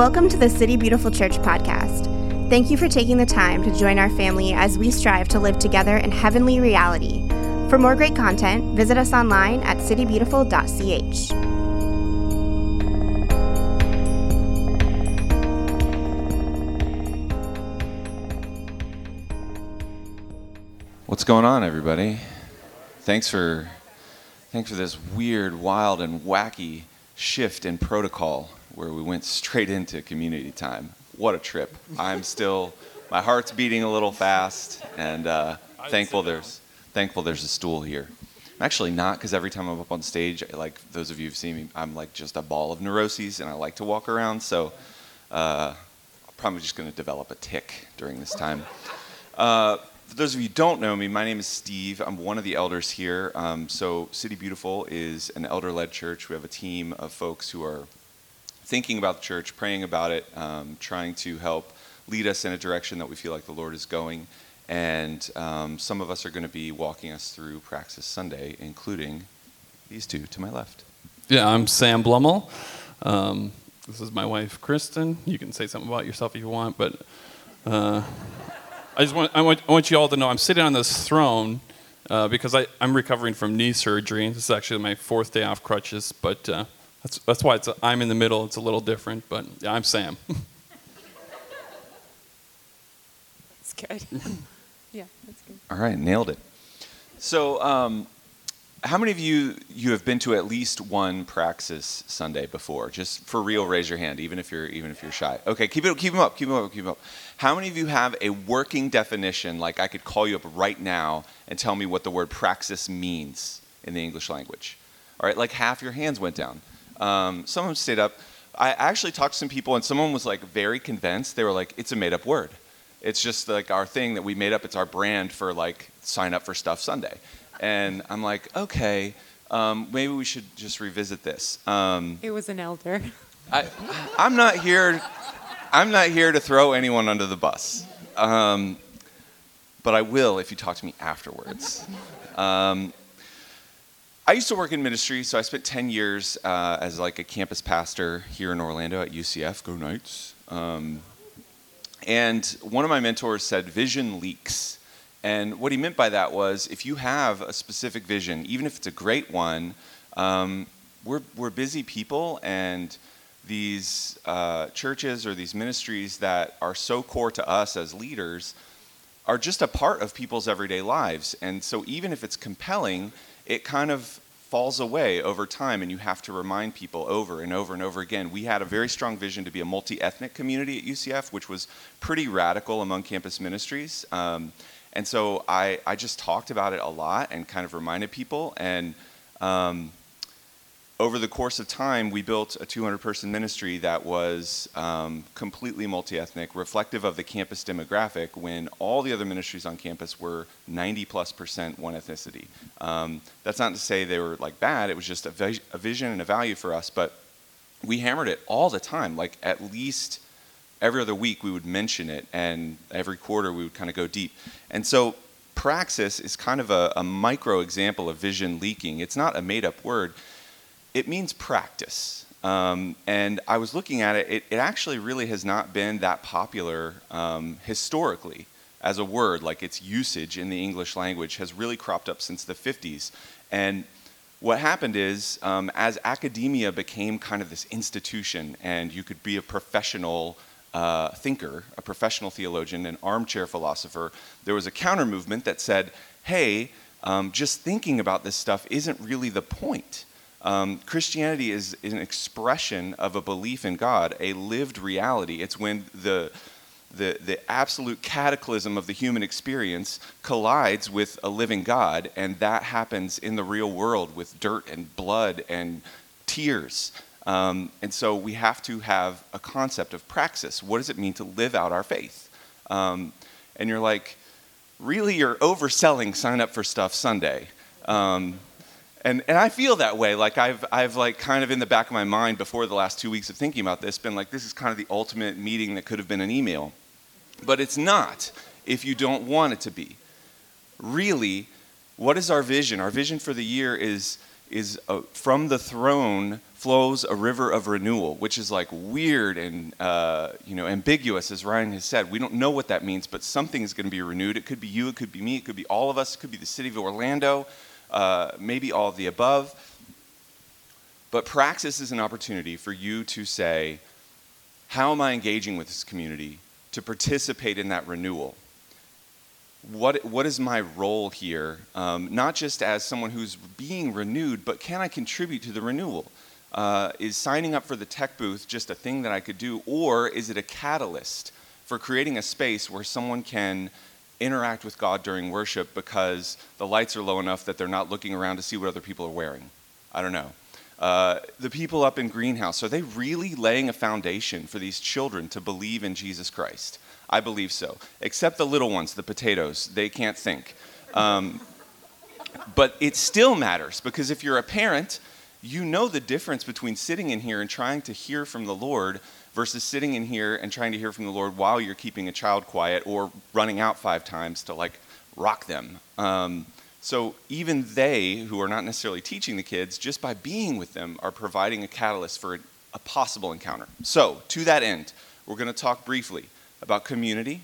Welcome to the City Beautiful Church podcast. Thank you for taking the time to join our family as we strive to live together in heavenly reality. For more great content, visit us online at citybeautiful.ch. What's going on, everybody? Thanks for thanks for this weird, wild, and wacky shift in protocol where we went straight into community time. What a trip! I'm still, my heart's beating a little fast, and uh, thankful there's thankful there's a stool here. I'm actually not because every time I'm up on stage, like those of you who've seen me, I'm like just a ball of neuroses, and I like to walk around. So uh, I'm probably just going to develop a tic during this time. Uh, for those of you who don't know me, my name is Steve. I'm one of the elders here. Um, so, City Beautiful is an elder led church. We have a team of folks who are thinking about the church, praying about it, um, trying to help lead us in a direction that we feel like the Lord is going. And um, some of us are going to be walking us through Praxis Sunday, including these two to my left. Yeah, I'm Sam Blummel. Um, this is my wife, Kristen. You can say something about yourself if you want, but uh, I just want I, want I want you all to know I'm sitting on this throne uh, because I, I'm recovering from knee surgery. This is actually my fourth day off crutches, but uh, that's, that's why it's a, I'm in the middle. It's a little different, but yeah, I'm Sam. That's good. yeah, that's good. All right, nailed it. So, um, how many of you you have been to at least one Praxis Sunday before? Just for real, raise your hand, even if you're even if you're shy. Okay, keep it keep them up, keep them up, keep them up. How many of you have a working definition? Like I could call you up right now and tell me what the word praxis means in the English language. All right, like half your hands went down. Um, some of them stayed up. I actually talked to some people, and someone was like very convinced. They were like, "It's a made-up word. It's just like our thing that we made up. It's our brand for like sign up for stuff Sunday." And I'm like, "Okay, um, maybe we should just revisit this." Um, It was an elder. I, I'm not here. I'm not here to throw anyone under the bus, um, but I will if you talk to me afterwards. Um, I used to work in ministry, so I spent 10 years uh, as like a campus pastor here in Orlando at UCF. Go Knights! Um, and one of my mentors said, "Vision leaks." And what he meant by that was, if you have a specific vision, even if it's a great one, um, we're we're busy people, and these uh, churches or these ministries that are so core to us as leaders are just a part of people's everyday lives. And so, even if it's compelling, it kind of falls away over time, and you have to remind people over and over and over again. We had a very strong vision to be a multi ethnic community at UCF, which was pretty radical among campus ministries. Um, and so, I, I just talked about it a lot and kind of reminded people. And um, over the course of time, we built a 200 person ministry that was um, completely multi ethnic, reflective of the campus demographic when all the other ministries on campus were 90 plus percent one ethnicity. Um, that's not to say they were like bad, it was just a, a vision and a value for us, but we hammered it all the time. Like at least every other week, we would mention it, and every quarter, we would kind of go deep. And so, praxis is kind of a, a micro example of vision leaking. It's not a made up word it means practice. Um, and I was looking at it, it, it, actually really has not been that popular um, historically as a word, like its usage in the English language has really cropped up since the 50s. And what happened is, um, as academia became kind of this institution, and you could be a professional uh, thinker, a professional theologian, an armchair philosopher, there was a counter movement that said, hey, um, just thinking about this stuff isn't really the point. Um, Christianity is, is, an expression of a belief in God, a lived reality. It's when the, the, the absolute cataclysm of the human experience collides with a living God, and that happens in the real world with dirt and blood and tears. Um, and so we have to have a concept of praxis. What does it mean to live out our faith? Um, and you're like, really, you're overselling sign up for stuff Sunday. Um, and, and I feel that way. Like I've, I've like kind of in the back of my mind before the last two weeks of thinking about this, been like, this is kind of the ultimate meeting that could have been an email. But it's not if you don't want it to be. Really, what is our vision? Our vision for the year is, is a, from the throne flows a river of renewal, which is like weird and uh, you know ambiguous, as Ryan has said. We don't know what that means, but something is going to be renewed. It could be you, it could be me, it could be all of us, it could be the city of Orlando, uh, maybe all of the above. But praxis is an opportunity for you to say, how am I engaging with this community to participate in that renewal? What, what is my role here? Um, not just as someone who's being renewed, but can I contribute to the renewal? Uh, is signing up for the tech booth just a thing that I could do, or is it a catalyst for creating a space where someone can interact with God during worship because the lights are low enough that they're not looking around to see what other people are wearing? I don't know. Uh, the people up in Greenhouse, are they really laying a foundation for these children to believe in Jesus Christ? I believe so. Except the little ones, the potatoes, they can't think. Um, but it still matters because if you're a parent, you know the difference between sitting in here and trying to hear from the Lord versus sitting in here and trying to hear from the Lord while you're keeping a child quiet or running out five times to like rock them. Um, so even they, who are not necessarily teaching the kids, just by being with them, are providing a catalyst for a possible encounter. So to that end, we're going to talk briefly about community,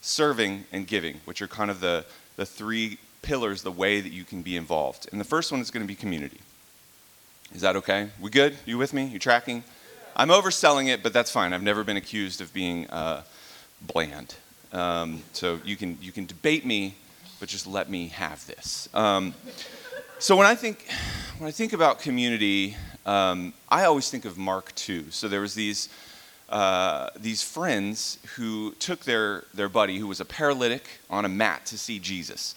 serving, and giving, which are kind of the, the three pillars, the way that you can be involved. And the first one is going to be community. Is that okay? We good? You with me? You tracking? I'm overselling it, but that's fine. I've never been accused of being uh, bland. Um, so you can, you can debate me but just let me have this. Um, so when I think when I think about community, um, I always think of Mark II. So there was these uh, these friends who took their their buddy who was a paralytic on a mat to see Jesus,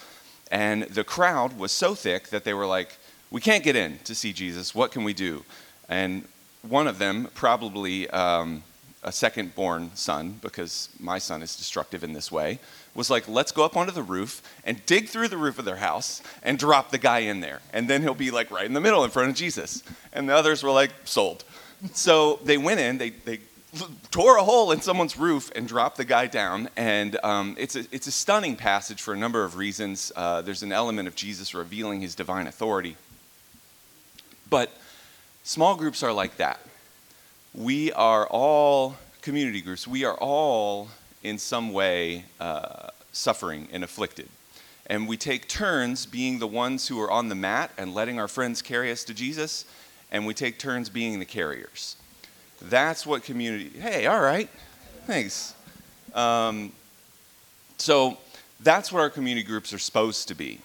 and the crowd was so thick that they were like, "We can't get in to see Jesus. What can we do?" And one of them, probably um, a second born son, because my son is destructive in this way, was like, let's go up onto the roof and dig through the roof of their house and drop the guy in there. And then he'll be like right in the middle in front of Jesus. And the others were like, sold. So they went in, they, they tore a hole in someone's roof and dropped the guy down. And um, it's, a, it's a stunning passage for a number of reasons. Uh, there's an element of Jesus revealing his divine authority. But small groups are like that. We are all community groups, we are all in some way uh, suffering and afflicted. And we take turns being the ones who are on the mat and letting our friends carry us to Jesus, and we take turns being the carriers. That's what community, hey, all right, thanks. Um, so that's what our community groups are supposed to be.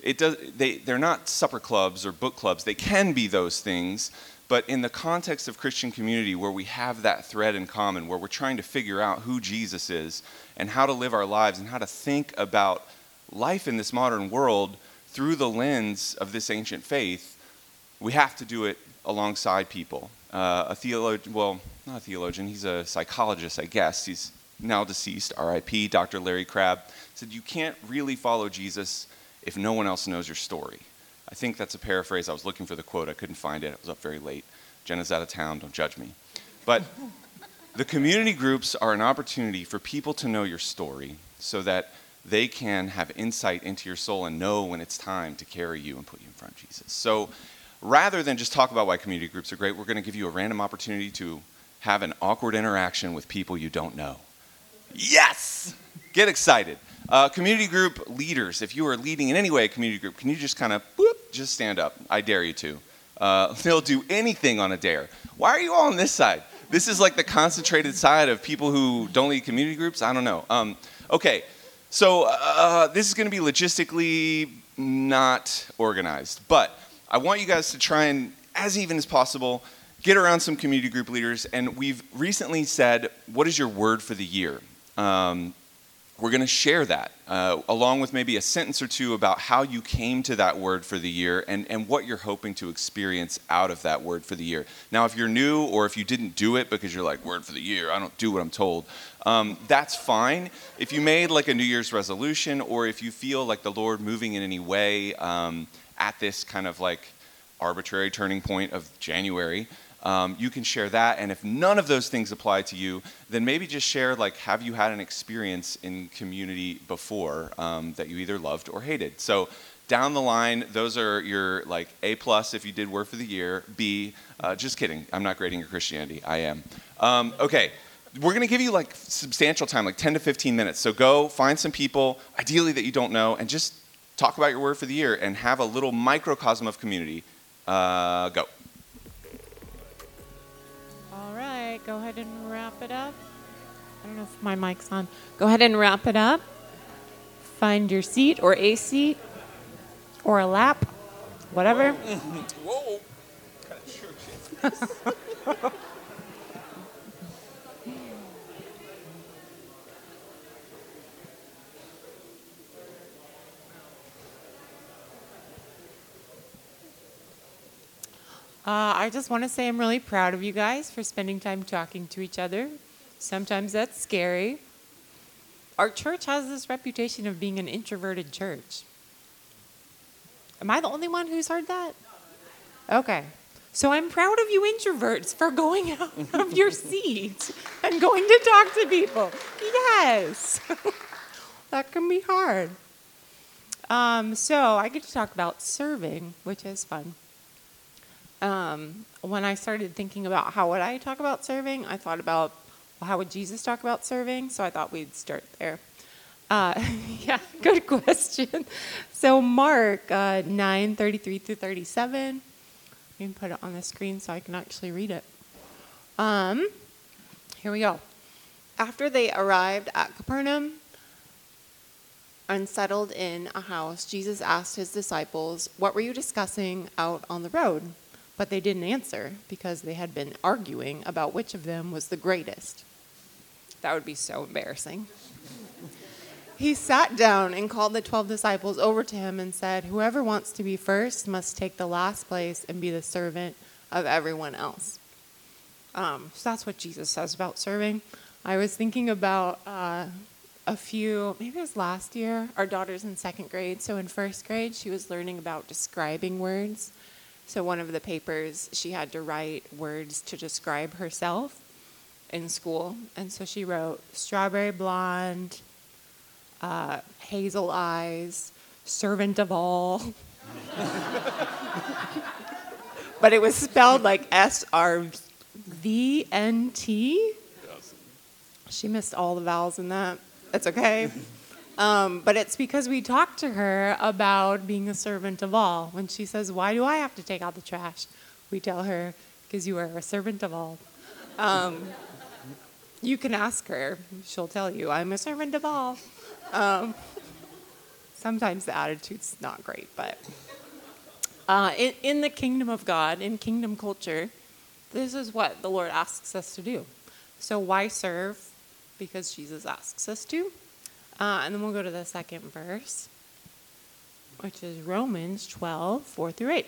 It does, they, they're not supper clubs or book clubs. They can be those things, but in the context of Christian community, where we have that thread in common, where we're trying to figure out who Jesus is and how to live our lives and how to think about life in this modern world through the lens of this ancient faith, we have to do it alongside people. Uh, a theologian, well, not a theologian, he's a psychologist, I guess. He's now deceased, RIP, Dr. Larry Crabb, said, You can't really follow Jesus if no one else knows your story. I think that's a paraphrase. I was looking for the quote, I couldn't find it. I was up very late. Jenna's out of town, don't judge me. But the community groups are an opportunity for people to know your story so that they can have insight into your soul and know when it's time to carry you and put you in front of Jesus. So rather than just talk about why community groups are great, we're going to give you a random opportunity to have an awkward interaction with people you don't know. Yes! Get excited. Uh, community group leaders, if you are leading in any way a community group, can you just kind of just stand up? I dare you to. Uh, they'll do anything on a dare. Why are you all on this side? This is like the concentrated side of people who don't lead community groups. I don't know. Um, okay, so uh, this is going to be logistically not organized, but I want you guys to try and, as even as possible, get around some community group leaders. And we've recently said, what is your word for the year? Um, we're going to share that uh, along with maybe a sentence or two about how you came to that word for the year and, and what you're hoping to experience out of that word for the year. Now, if you're new or if you didn't do it because you're like, word for the year, I don't do what I'm told, um, that's fine. If you made like a New Year's resolution or if you feel like the Lord moving in any way um, at this kind of like arbitrary turning point of January, um, you can share that. And if none of those things apply to you, then maybe just share like, have you had an experience in community before um, that you either loved or hated? So down the line, those are your like A plus if you did word for the year. B, uh, just kidding. I'm not grading your Christianity. I am. Um, okay, we're gonna give you like substantial time, like 10 to 15 minutes. So go find some people, ideally that you don't know, and just talk about your word for the year and have a little microcosm of community. Uh, go. Right, go ahead and wrap it up. I don't know if my mic's on. Go ahead and wrap it up. Find your seat or a seat or a lap, whatever. Whoa. Uh, I just want to say I'm really proud of you guys for spending time talking to each other. Sometimes that's scary. Our church has this reputation of being an introverted church. Am I the only one who's heard that? Okay. So I'm proud of you introverts for going out of your seat and going to talk to people. Yes. that can be hard. Um, so I get to talk about serving, which is fun um, when I started thinking about how would I talk about serving, I thought about well, how would Jesus talk about serving. So I thought we'd start there. Uh, yeah, good question. So Mark uh, nine thirty three through thirty seven. You can put it on the screen so I can actually read it. Um, here we go. After they arrived at Capernaum and settled in a house, Jesus asked his disciples, What were you discussing out on the road? But they didn't answer because they had been arguing about which of them was the greatest. That would be so embarrassing. he sat down and called the 12 disciples over to him and said, Whoever wants to be first must take the last place and be the servant of everyone else. Um, so that's what Jesus says about serving. I was thinking about uh, a few, maybe it was last year, our daughter's in second grade. So in first grade, she was learning about describing words. So one of the papers, she had to write words to describe herself in school. And so she wrote strawberry blonde, uh, hazel eyes, servant of all. but it was spelled like S R V N T. She missed all the vowels in that. That's okay. Um, but it's because we talked to her about being a servant of all. When she says, Why do I have to take out the trash? We tell her, Because you are a servant of all. Um, you can ask her, she'll tell you, I'm a servant of all. Um, sometimes the attitude's not great, but uh, in, in the kingdom of God, in kingdom culture, this is what the Lord asks us to do. So, why serve? Because Jesus asks us to. Uh, and then we'll go to the second verse, which is Romans 12, 4 through 8.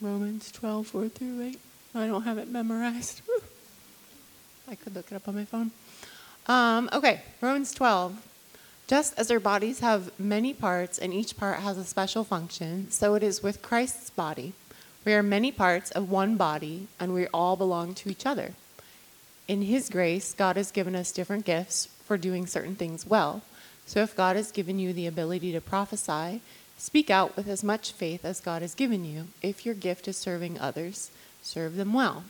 Romans 12, 4 through 8. I don't have it memorized. I could look it up on my phone. Um, okay, Romans 12. Just as our bodies have many parts and each part has a special function, so it is with Christ's body. We are many parts of one body, and we all belong to each other. In His grace, God has given us different gifts for doing certain things well. So if God has given you the ability to prophesy, speak out with as much faith as God has given you. If your gift is serving others, serve them well.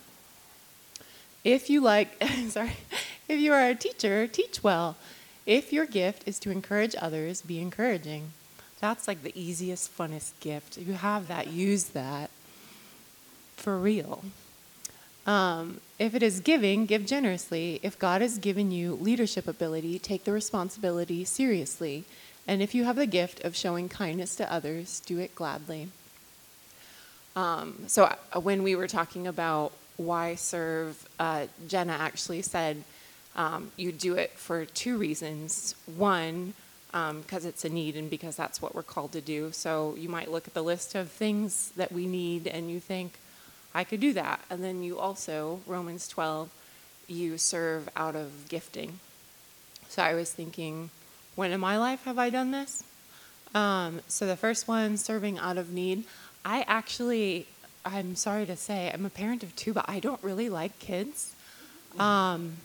If you like, sorry, if you are a teacher, teach well. If your gift is to encourage others, be encouraging. That's like the easiest, funnest gift. If you have that, use that for real. Um, if it is giving, give generously. If God has given you leadership ability, take the responsibility seriously. And if you have the gift of showing kindness to others, do it gladly. Um, so, uh, when we were talking about why serve, uh, Jenna actually said um, you do it for two reasons. One, because um, it's a need and because that's what we're called to do. So, you might look at the list of things that we need and you think, I could do that. And then you also, Romans 12, you serve out of gifting. So I was thinking, when in my life have I done this? Um, so the first one, serving out of need. I actually, I'm sorry to say, I'm a parent of two, but I don't really like kids. Um,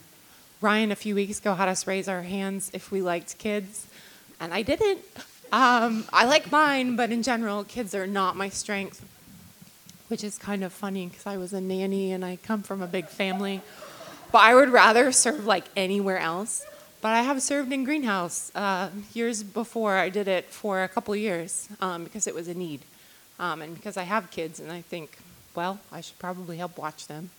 Ryan, a few weeks ago, had us raise our hands if we liked kids, and I didn't. Um, I like mine, but in general, kids are not my strength, which is kind of funny because I was a nanny and I come from a big family. But I would rather serve like anywhere else. But I have served in greenhouse uh, years before. I did it for a couple years um, because it was a need, um, and because I have kids, and I think, well, I should probably help watch them.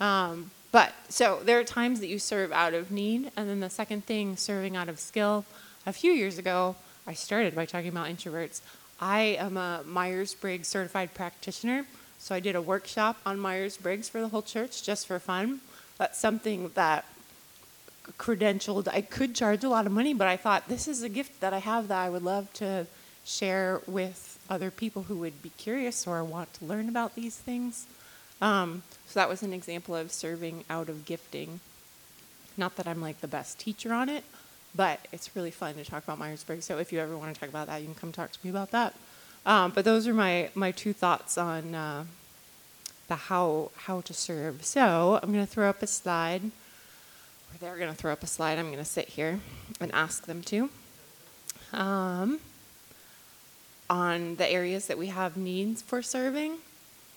Um, but so there are times that you serve out of need, and then the second thing, serving out of skill. A few years ago, I started by talking about introverts. I am a Myers Briggs certified practitioner, so I did a workshop on Myers Briggs for the whole church just for fun. That's something that credentialed. I could charge a lot of money, but I thought this is a gift that I have that I would love to share with other people who would be curious or want to learn about these things. Um, so that was an example of serving out of gifting. Not that I'm like the best teacher on it, but it's really fun to talk about Myers Briggs. So if you ever want to talk about that, you can come talk to me about that. Um, but those are my, my two thoughts on uh, the how how to serve. So I'm going to throw up a slide. Or they're going to throw up a slide. I'm going to sit here and ask them to. Um, on the areas that we have needs for serving.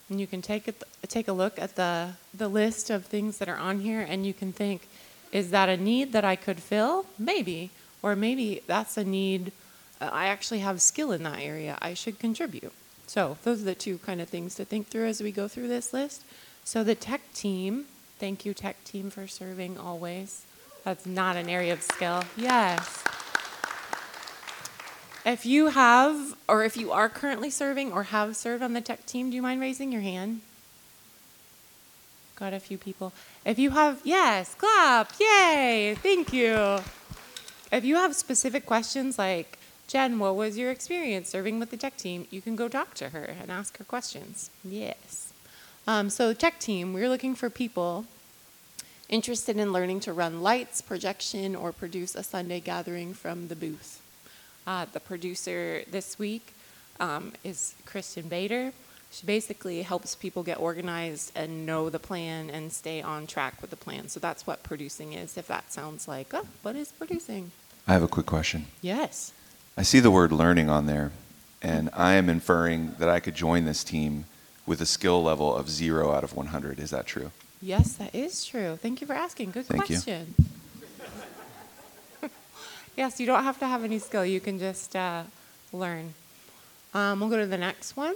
And you can take, it, take a look at the, the list of things that are on here and you can think, is that a need that I could fill? Maybe. Or maybe that's a need, I actually have skill in that area. I should contribute. So, those are the two kind of things to think through as we go through this list. So, the tech team, thank you, tech team, for serving always. That's not an area of skill. Yes. If you have, or if you are currently serving or have served on the tech team, do you mind raising your hand? Got a few people. If you have, yes, clap, yay, thank you. If you have specific questions like, Jen, what was your experience serving with the tech team? You can go talk to her and ask her questions. Yes. Um, so, tech team, we're looking for people interested in learning to run lights, projection, or produce a Sunday gathering from the booth. Uh, the producer this week um, is Kristen Bader. She basically helps people get organized and know the plan and stay on track with the plan. So that's what producing is. If that sounds like, oh, what is producing? I have a quick question. Yes. I see the word learning on there, and I am inferring that I could join this team with a skill level of zero out of 100. Is that true? Yes, that is true. Thank you for asking. Good Thank question. yes, you don't have to have any skill. You can just uh, learn. Um, we'll go to the next one.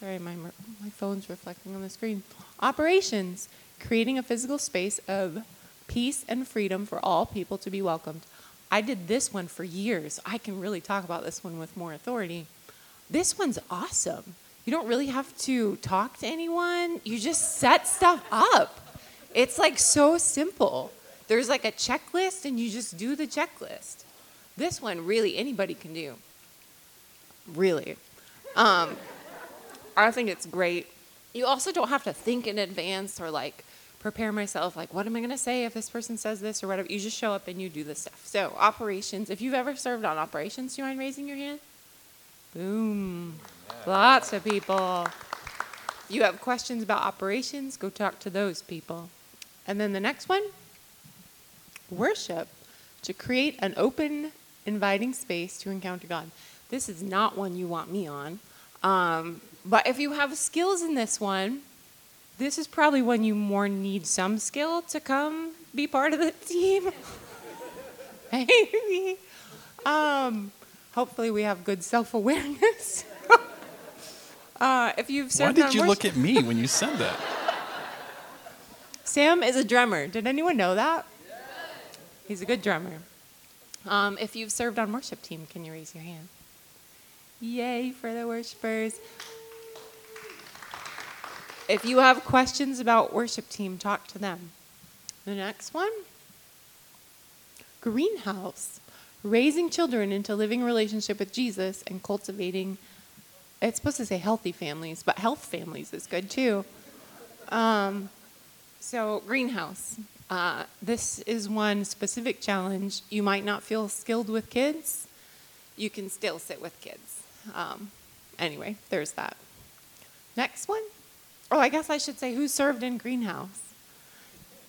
Sorry, my, my phone's reflecting on the screen. Operations, creating a physical space of peace and freedom for all people to be welcomed. I did this one for years. I can really talk about this one with more authority. This one's awesome. You don't really have to talk to anyone, you just set stuff up. It's like so simple. There's like a checklist, and you just do the checklist. This one, really, anybody can do. Really. Um, I think it's great. You also don't have to think in advance or like prepare myself, like, what am I going to say if this person says this or whatever. You just show up and you do the stuff. So, operations, if you've ever served on operations, do you mind raising your hand? Boom. Lots of people. If you have questions about operations, go talk to those people. And then the next one worship to create an open, inviting space to encounter God. This is not one you want me on. Um, but if you have skills in this one, this is probably when you more need some skill to come be part of the team. Maybe. Um, hopefully, we have good self awareness. uh, if you've served on Why did you worship- look at me when you said that? Sam is a drummer. Did anyone know that? He's a good drummer. Um, if you've served on worship team, can you raise your hand? Yay for the worshipers. If you have questions about worship team, talk to them. The next one Greenhouse. Raising children into living relationship with Jesus and cultivating, it's supposed to say healthy families, but health families is good too. Um, so, greenhouse. Uh, this is one specific challenge. You might not feel skilled with kids. You can still sit with kids. Um, anyway, there's that. Next one. Oh, I guess I should say who served in greenhouse.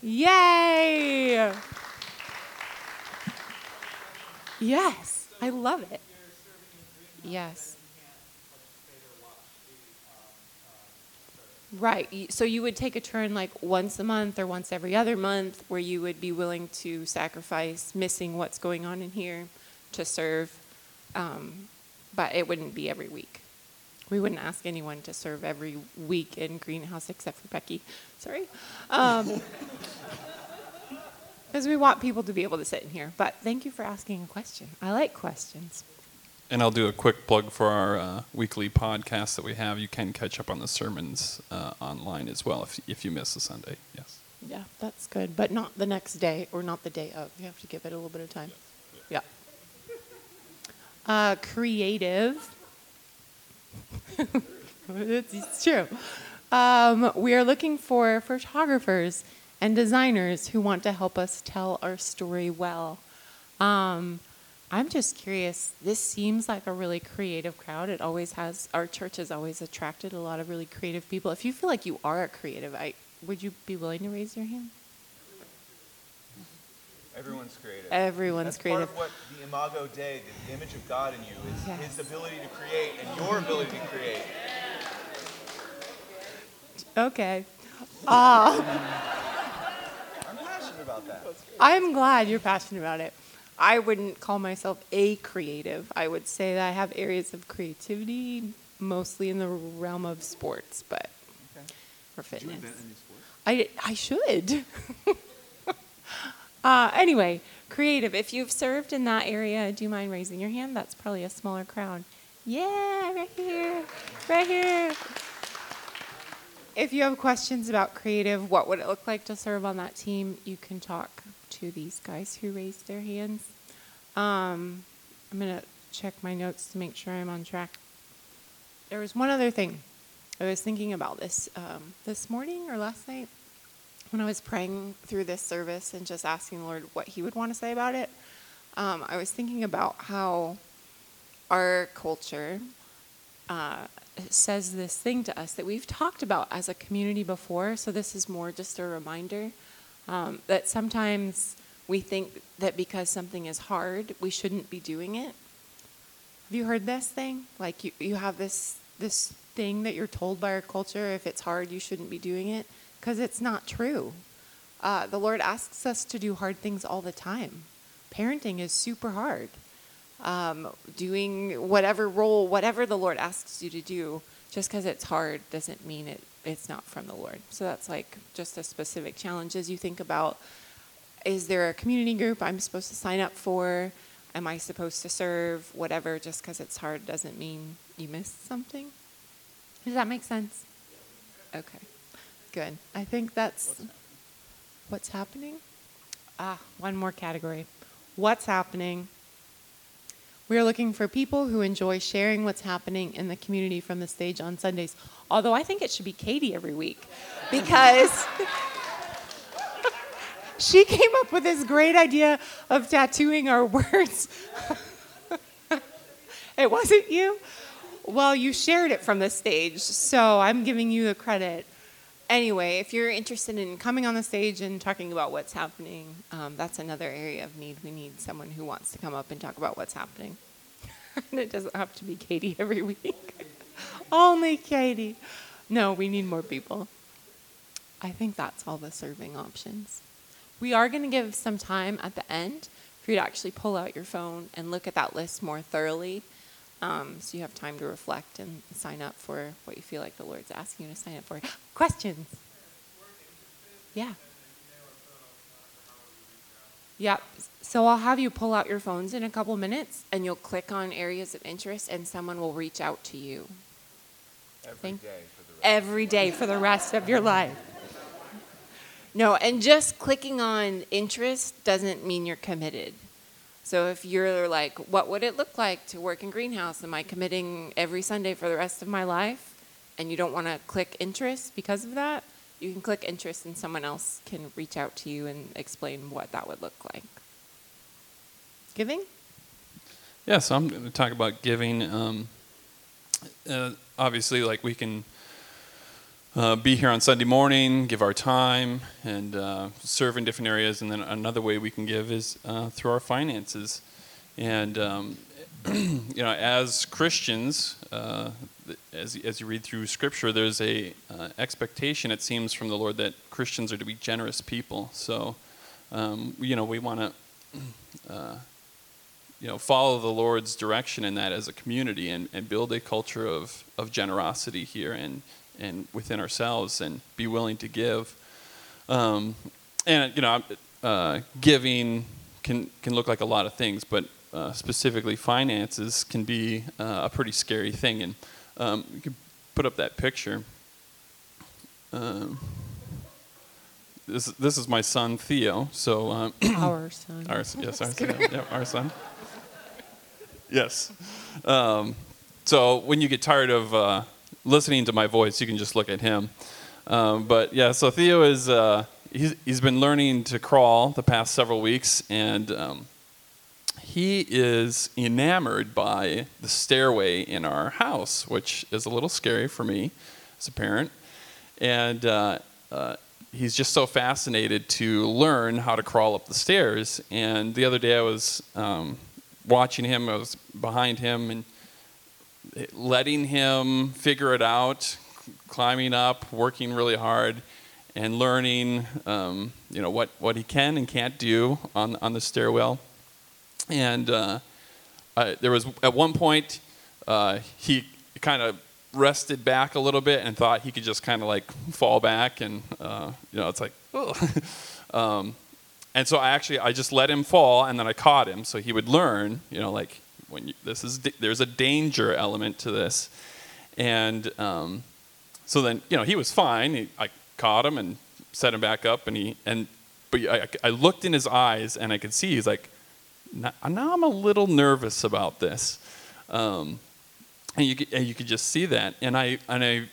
Yay! Yes, I love it. Yes. Right. So you would take a turn like once a month or once every other month where you would be willing to sacrifice missing what's going on in here to serve. Um, but it wouldn't be every week. We wouldn't ask anyone to serve every week in greenhouse except for Becky. Sorry. Um, because we want people to be able to sit in here. But thank you for asking a question. I like questions. And I'll do a quick plug for our uh, weekly podcast that we have. You can catch up on the sermons uh, online as well if, if you miss a Sunday. Yes. Yeah, that's good. But not the next day or not the day of. You have to give it a little bit of time. Yeah. Uh, creative. it's, true. Um, we are looking for photographers and designers who want to help us tell our story well. Um, I'm just curious. This seems like a really creative crowd. It always has. Our church has always attracted a lot of really creative people. If you feel like you are a creative, I would you be willing to raise your hand? Everyone's creative. Everyone's That's creative. part of what the Imago Dei, the image of God in you, is Yes. His ability to create and your ability to create. Okay. Uh, I'm passionate about that. I'm glad you're passionate about it. I wouldn't call myself a creative. I would say that I have areas of creativity, mostly in the realm of sports, but for fitness. I, I should. uh, anyway, creative. If you've served in that area, do you mind raising your hand? That's probably a smaller crowd. Yeah, right here, right here. If you have questions about creative, what would it look like to serve on that team, you can talk to these guys who raised their hands. Um, I'm going to check my notes to make sure I'm on track. There was one other thing. I was thinking about this um, this morning or last night when I was praying through this service and just asking the Lord what He would want to say about it. Um, I was thinking about how our culture uh, says this thing to us that we've talked about as a community before. So this is more just a reminder um, that sometimes we think that because something is hard, we shouldn't be doing it. Have you heard this thing? Like you, you have this this thing that you're told by our culture. If it's hard, you shouldn't be doing it because it's not true. Uh, the Lord asks us to do hard things all the time. Parenting is super hard um, doing whatever role, whatever the Lord asks you to do, just because it's hard doesn't mean it, it's not from the Lord. So that's like just a specific challenge as you think about is there a community group I'm supposed to sign up for? Am I supposed to serve? Whatever, just because it's hard doesn't mean you missed something. Does that make sense? Okay, good. I think that's what's happening. Ah, one more category. What's happening? We are looking for people who enjoy sharing what's happening in the community from the stage on Sundays. Although I think it should be Katie every week because she came up with this great idea of tattooing our words. it wasn't you? Well, you shared it from the stage, so I'm giving you the credit. Anyway, if you're interested in coming on the stage and talking about what's happening, um, that's another area of need. We need someone who wants to come up and talk about what's happening. and it doesn't have to be Katie every week. Only Katie. No, we need more people. I think that's all the serving options. We are going to give some time at the end for you to actually pull out your phone and look at that list more thoroughly. Um, so you have time to reflect and sign up for what you feel like the Lord's asking you to sign up for. Questions? Yeah. Yep. So I'll have you pull out your phones in a couple minutes and you'll click on areas of interest and someone will reach out to you Every Thank- day for the rest. every day for the rest of your life. No, and just clicking on interest doesn't mean you're committed. So if you're like, what would it look like to work in greenhouse? Am I committing every Sunday for the rest of my life? And you don't want to click interest because of that, you can click interest and someone else can reach out to you and explain what that would look like. Giving? Yeah, so I'm going to talk about giving. Um, uh, obviously, like we can uh, be here on Sunday morning, give our time, and uh, serve in different areas. And then another way we can give is uh, through our finances. And um, you know, as Christians, uh, as, as you read through Scripture, there's a uh, expectation, it seems, from the Lord that Christians are to be generous people. So, um, you know, we want to, uh, you know, follow the Lord's direction in that as a community and, and build a culture of, of generosity here and, and within ourselves and be willing to give. Um, and, you know, uh, giving can, can look like a lot of things, but uh, specifically finances can be uh, a pretty scary thing. And um, you can put up that picture. Um, this, this is my son Theo. So um, our son. Our, yes, our son. Yeah, our son. Yes. Um, so when you get tired of uh, listening to my voice, you can just look at him. Um, but yeah, so Theo is uh, he's, he's been learning to crawl the past several weeks, and um, he is enamored by the stairway in our house, which is a little scary for me as a parent. And uh, uh, he's just so fascinated to learn how to crawl up the stairs. And the other day I was um, watching him, I was behind him, and letting him figure it out, climbing up, working really hard, and learning, um, you know, what, what he can and can't do on, on the stairwell. And uh, there was, at one point, uh, he kind of rested back a little bit and thought he could just kind of like fall back and uh, you know it's like um, and so i actually i just let him fall and then i caught him so he would learn you know like when you, this is there's a danger element to this. And um, so then you know he was fine. He, i caught him and set him back up and he and but I, I looked in his eyes and i could see he's like now, i'm a little nervous about this. Um, and you and you could just see that. And I, and I,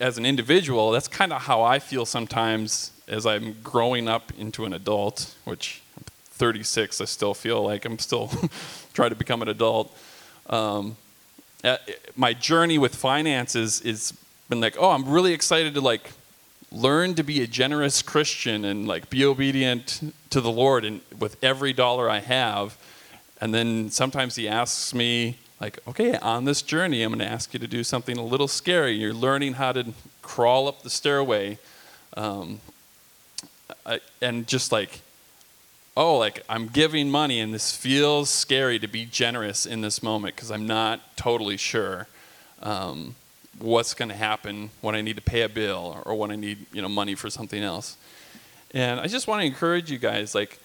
as an individual, that's kind of how I feel sometimes as I'm growing up into an adult, which I'm 36, I still feel like I'm still trying to become an adult. Um, my journey with finances is been like, oh, I'm really excited to like learn to be a generous Christian and like be obedient to the Lord and with every dollar I have. And then sometimes he asks me, like, okay, on this journey, I'm going to ask you to do something a little scary. You're learning how to crawl up the stairway. Um, I, and just like, oh, like I'm giving money, and this feels scary to be generous in this moment because I'm not totally sure um, what's going to happen when I need to pay a bill or when I need you know money for something else. And I just want to encourage you guys, like,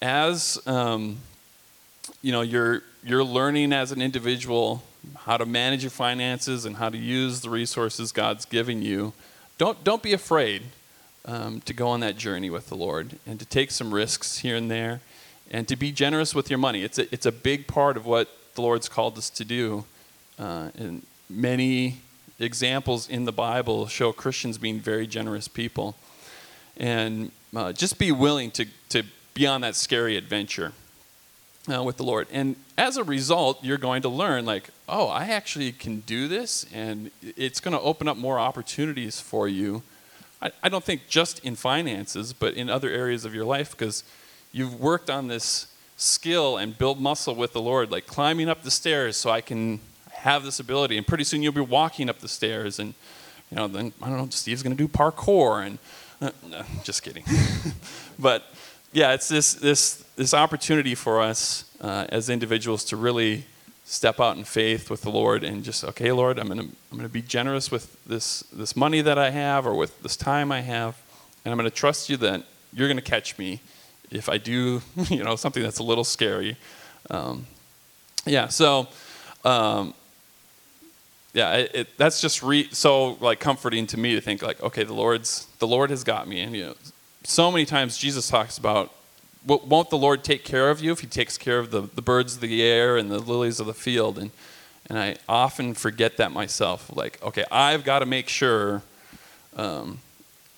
as um, you know, you're you're learning as an individual how to manage your finances and how to use the resources God's giving you. Don't don't be afraid um, to go on that journey with the Lord and to take some risks here and there, and to be generous with your money. It's a it's a big part of what the Lord's called us to do, uh, and many examples in the Bible show Christians being very generous people, and uh, just be willing to to be on that scary adventure uh, with the Lord. And as a result, you're going to learn, like, oh, I actually can do this, and it's going to open up more opportunities for you. I, I don't think just in finances, but in other areas of your life, because you've worked on this skill and build muscle with the Lord, like climbing up the stairs so I can have this ability. And pretty soon you'll be walking up the stairs, and, you know, then, I don't know, Steve's going to do parkour, and, uh, no, just kidding. but, yeah, it's this, this, this opportunity for us uh, as individuals to really step out in faith with the Lord and just, okay, Lord, I'm going to I'm gonna be generous with this, this money that I have or with this time I have, and I'm going to trust you that you're going to catch me if I do, you know, something that's a little scary. Um, yeah, so, um, yeah, it, it, that's just re- so like comforting to me to think like, okay, the Lord's the Lord has got me, and you know, so many times Jesus talks about, won't the Lord take care of you if he takes care of the, the birds of the air and the lilies of the field? And, and I often forget that myself. Like, okay, I've got to make sure, um,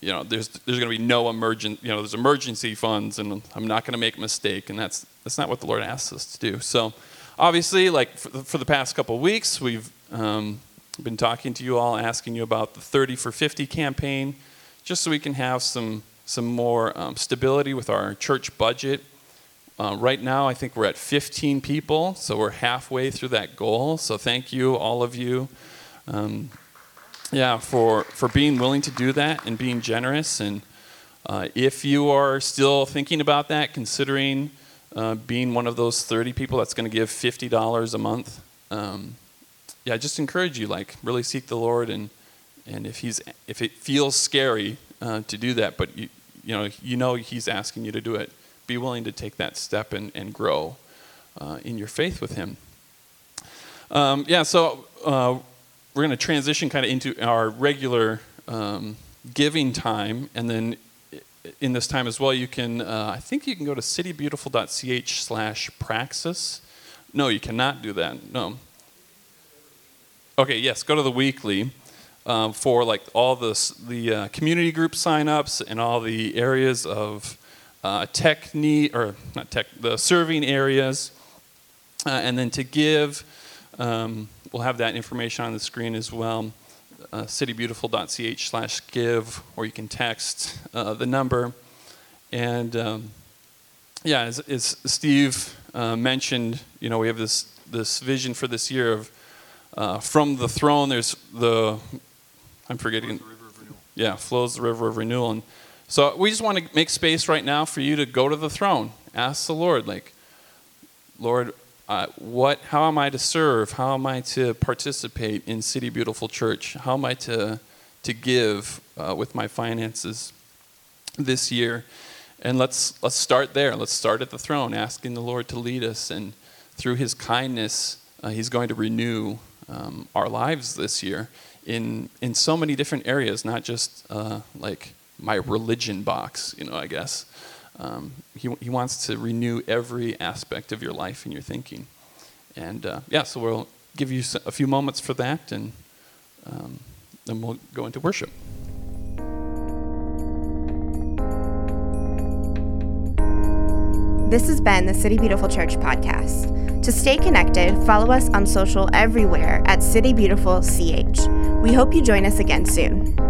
you know, there's, there's going to be no emergent, you know, there's emergency funds and I'm not going to make a mistake. And that's, that's not what the Lord asks us to do. So obviously, like for the, for the past couple weeks, we've um, been talking to you all, asking you about the 30 for 50 campaign, just so we can have some some more um, stability with our church budget. Uh, right now, I think we're at 15 people, so we're halfway through that goal. So thank you, all of you. Um, yeah, for, for being willing to do that and being generous. And uh, if you are still thinking about that, considering uh, being one of those 30 people that's going to give $50 a month, um, yeah, I just encourage you, like, really seek the Lord. And, and if, he's, if it feels scary uh, to do that, but you, you, know, you know He's asking you to do it, be willing to take that step and, and grow uh, in your faith with Him. Um, yeah, so uh, we're going to transition kind of into our regular um, giving time, and then in this time as well, you can, uh, I think you can go to citybeautiful.ch slash praxis. No, you cannot do that. No. Okay, yes, go to the weekly um, for like all the, the uh, community group signups and all the areas of uh, tech need, or not tech, the serving areas. Uh, and then to give, um, we'll have that information on the screen as well. Uh, citybeautiful.ch slash give, or you can text uh, the number. And um, yeah, as, as Steve uh, mentioned, you know, we have this, this vision for this year of uh, from the throne, there's the, I'm forgetting. Yeah, flows the river of renewal. And so we just want to make space right now for you to go to the throne. Ask the Lord, like, Lord, uh, what, how am I to serve? How am I to participate in City Beautiful Church? How am I to, to give uh, with my finances this year? And let's, let's start there. Let's start at the throne, asking the Lord to lead us. And through his kindness, uh, he's going to renew um, our lives this year in, in so many different areas, not just uh, like my religion box, you know, I guess. Um, he, he wants to renew every aspect of your life and your thinking. And uh, yeah, so we'll give you a few moments for that, and um, then we'll go into worship. This has been the City Beautiful Church podcast. To stay connected, follow us on social everywhere at City Beautiful CH. We hope you join us again soon.